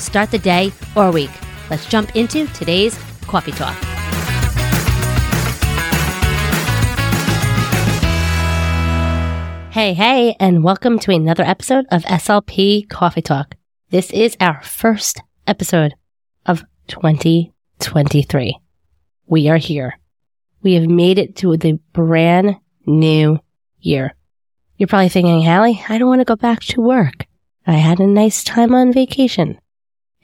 start the day or week. Let's jump into today's coffee talk. Hey, hey, and welcome to another episode of SLP Coffee Talk. This is our first episode of 2023. We are here. We have made it to the brand new year. You're probably thinking, Hallie, I don't want to go back to work. I had a nice time on vacation.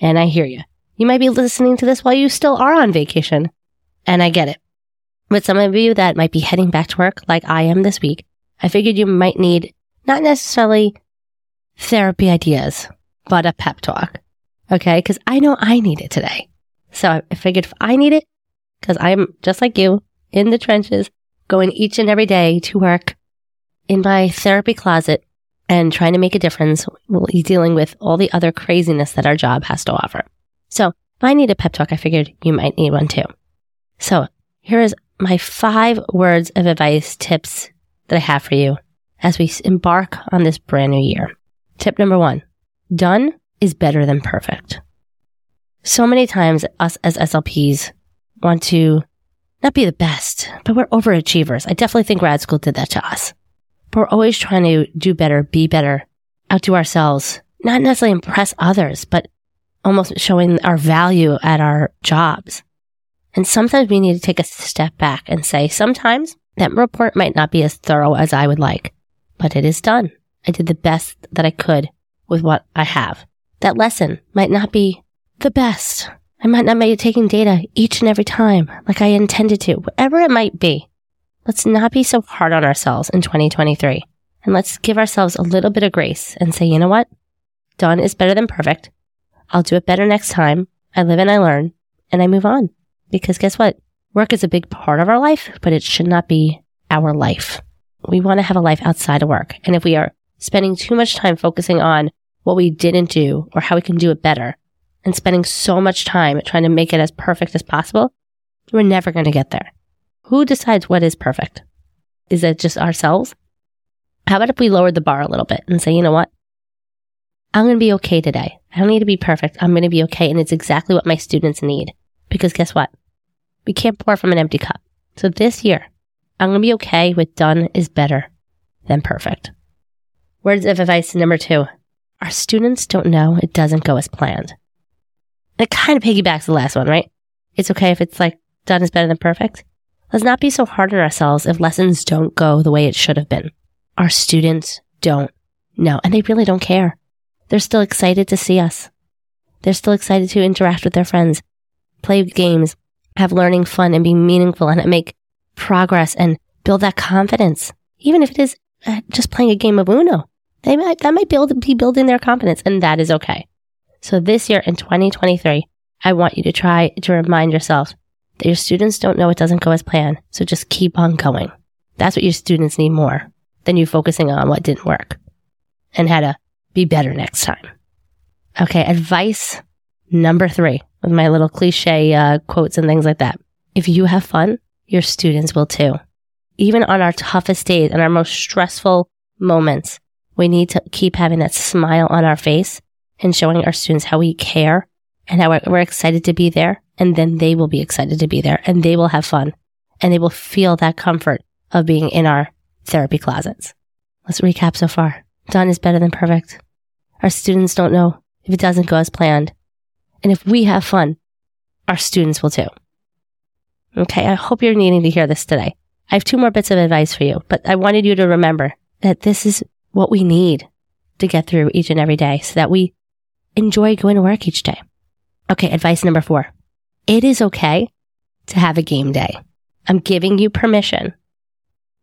And I hear you. You might be listening to this while you still are on vacation. And I get it. But some of you that might be heading back to work like I am this week, I figured you might need not necessarily therapy ideas, but a pep talk. Okay. Cause I know I need it today. So I figured if I need it, cause I'm just like you in the trenches, going each and every day to work in my therapy closet and trying to make a difference while dealing with all the other craziness that our job has to offer. So if I need a pep talk, I figured you might need one too. So here is my five words of advice, tips that I have for you as we embark on this brand new year. Tip number one, done is better than perfect. So many times us as SLPs want to not be the best, but we're overachievers. I definitely think grad school did that to us. We're always trying to do better, be better, outdo ourselves, not necessarily impress others, but almost showing our value at our jobs. And sometimes we need to take a step back and say, sometimes that report might not be as thorough as I would like, but it is done. I did the best that I could with what I have. That lesson might not be the best. I might not be taking data each and every time like I intended to, whatever it might be. Let's not be so hard on ourselves in 2023. And let's give ourselves a little bit of grace and say, you know what? Done is better than perfect. I'll do it better next time. I live and I learn and I move on. Because guess what? Work is a big part of our life, but it should not be our life. We want to have a life outside of work. And if we are spending too much time focusing on what we didn't do or how we can do it better and spending so much time trying to make it as perfect as possible, we're never going to get there. Who decides what is perfect? Is it just ourselves? How about if we lowered the bar a little bit and say, you know what? I'm going to be okay today. I don't need to be perfect. I'm going to be okay. And it's exactly what my students need. Because guess what? We can't pour from an empty cup. So this year, I'm going to be okay with done is better than perfect. Words of advice number two. Our students don't know it doesn't go as planned. It kind of piggybacks the last one, right? It's okay if it's like done is better than perfect. Let's not be so hard on ourselves if lessons don't go the way it should have been. Our students don't know, and they really don't care. They're still excited to see us. They're still excited to interact with their friends. play games, have learning fun and be meaningful and make progress and build that confidence. Even if it is uh, just playing a game of Uno, they might, that might build, be building their confidence and that is okay. So this year in 2023, I want you to try to remind yourself your students don't know it doesn't go as planned. So just keep on going. That's what your students need more than you focusing on what didn't work and how to be better next time. Okay. Advice number three with my little cliche uh, quotes and things like that. If you have fun, your students will too. Even on our toughest days and our most stressful moments, we need to keep having that smile on our face and showing our students how we care and how we're excited to be there. And then they will be excited to be there and they will have fun and they will feel that comfort of being in our therapy closets. Let's recap so far. Done is better than perfect. Our students don't know if it doesn't go as planned. And if we have fun, our students will too. Okay. I hope you're needing to hear this today. I have two more bits of advice for you, but I wanted you to remember that this is what we need to get through each and every day so that we enjoy going to work each day. Okay, advice number four. It is okay to have a game day. I'm giving you permission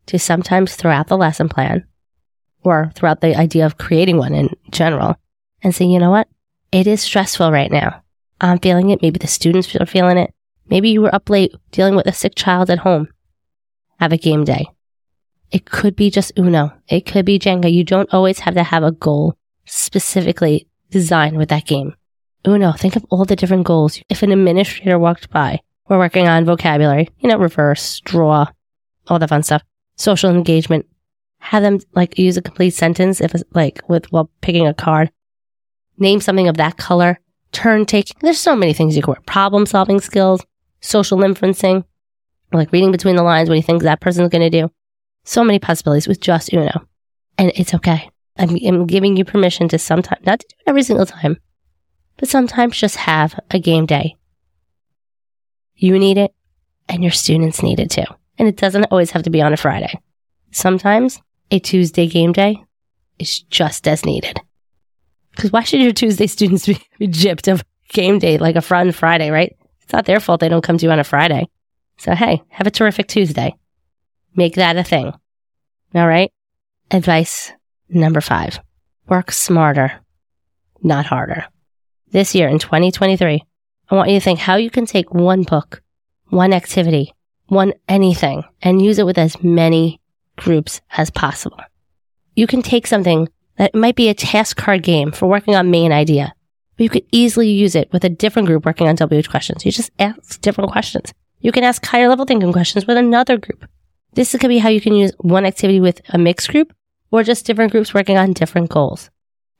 to sometimes throughout the lesson plan or throughout the idea of creating one in general and say, you know what? It is stressful right now. I'm feeling it. Maybe the students are feeling it. Maybe you were up late dealing with a sick child at home. Have a game day. It could be just Uno. It could be Jenga. You don't always have to have a goal specifically designed with that game. Uno, think of all the different goals. If an administrator walked by, we're working on vocabulary, you know, reverse, draw, all the fun stuff, social engagement. Have them like use a complete sentence if it's like with while picking a card. Name something of that color. Turn taking. There's so many things you can work. Problem solving skills, social inferencing, like reading between the lines what you think that person's going to do. So many possibilities with just Uno. And it's okay. I'm, I'm giving you permission to sometimes, not to do it every single time, but sometimes just have a game day. You need it and your students need it too. And it doesn't always have to be on a Friday. Sometimes a Tuesday game day is just as needed. Because why should your Tuesday students be, be gypped of game day like a fun Friday, right? It's not their fault they don't come to you on a Friday. So hey, have a terrific Tuesday. Make that a thing. All right. Advice number five. Work smarter, not harder. This year in 2023, I want you to think how you can take one book, one activity, one anything, and use it with as many groups as possible. You can take something that might be a task card game for working on main idea, but you could easily use it with a different group working on WH questions. You just ask different questions. You can ask higher level thinking questions with another group. This could be how you can use one activity with a mixed group or just different groups working on different goals.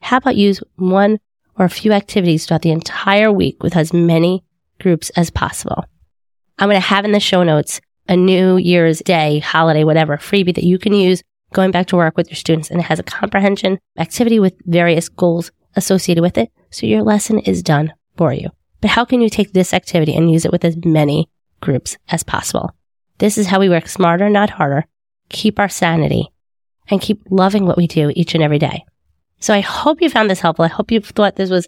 How about use one or a few activities throughout the entire week with as many groups as possible. I'm going to have in the show notes a New Year's Day, holiday, whatever freebie that you can use going back to work with your students. And it has a comprehension activity with various goals associated with it. So your lesson is done for you. But how can you take this activity and use it with as many groups as possible? This is how we work smarter, not harder, keep our sanity, and keep loving what we do each and every day. So I hope you found this helpful. I hope you thought this was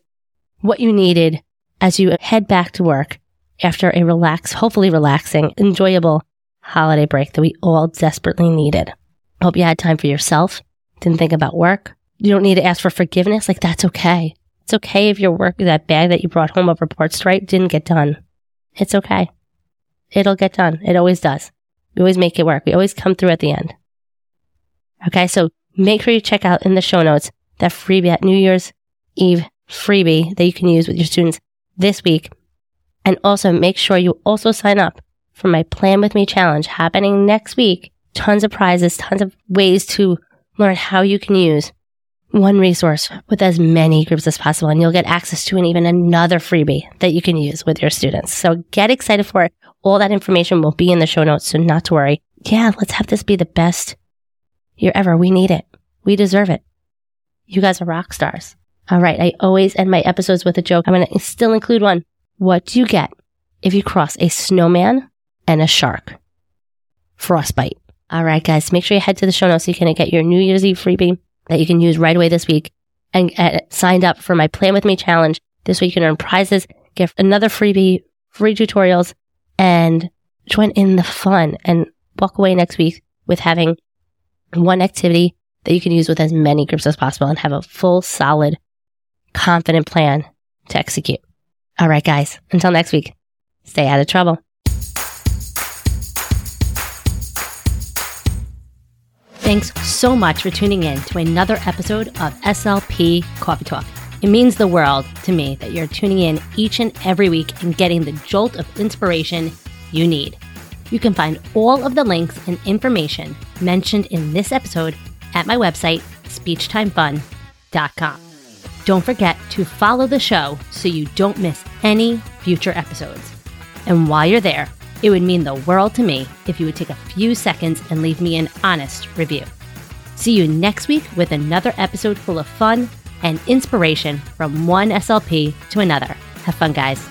what you needed as you head back to work after a relaxed, hopefully relaxing, enjoyable holiday break that we all desperately needed. Hope you had time for yourself. Didn't think about work. You don't need to ask for forgiveness. Like that's okay. It's okay if your work, that bag that you brought home of reports write didn't get done. It's okay. It'll get done. It always does. We always make it work. We always come through at the end. Okay. So make sure you check out in the show notes that freebie, that New Year's Eve freebie that you can use with your students this week. And also make sure you also sign up for my Plan With Me challenge happening next week. Tons of prizes, tons of ways to learn how you can use one resource with as many groups as possible. And you'll get access to an even another freebie that you can use with your students. So get excited for it. All that information will be in the show notes. So not to worry. Yeah, let's have this be the best year ever. We need it. We deserve it. You guys are rock stars. All right. I always end my episodes with a joke. I'm going to still include one. What do you get if you cross a snowman and a shark? Frostbite. All right, guys. Make sure you head to the show notes so you can get your New Year's Eve freebie that you can use right away this week and get signed up for my Plan With Me challenge. This way you can earn prizes, get another freebie free tutorials, and join in the fun and walk away next week with having one activity that you can use with as many groups as possible and have a full, solid, confident plan to execute. All right, guys, until next week, stay out of trouble. Thanks so much for tuning in to another episode of SLP Coffee Talk. It means the world to me that you're tuning in each and every week and getting the jolt of inspiration you need. You can find all of the links and information mentioned in this episode at my website, speechtimefun.com. Don't forget to follow the show so you don't miss any future episodes. And while you're there, it would mean the world to me if you would take a few seconds and leave me an honest review. See you next week with another episode full of fun and inspiration from one SLP to another. Have fun, guys.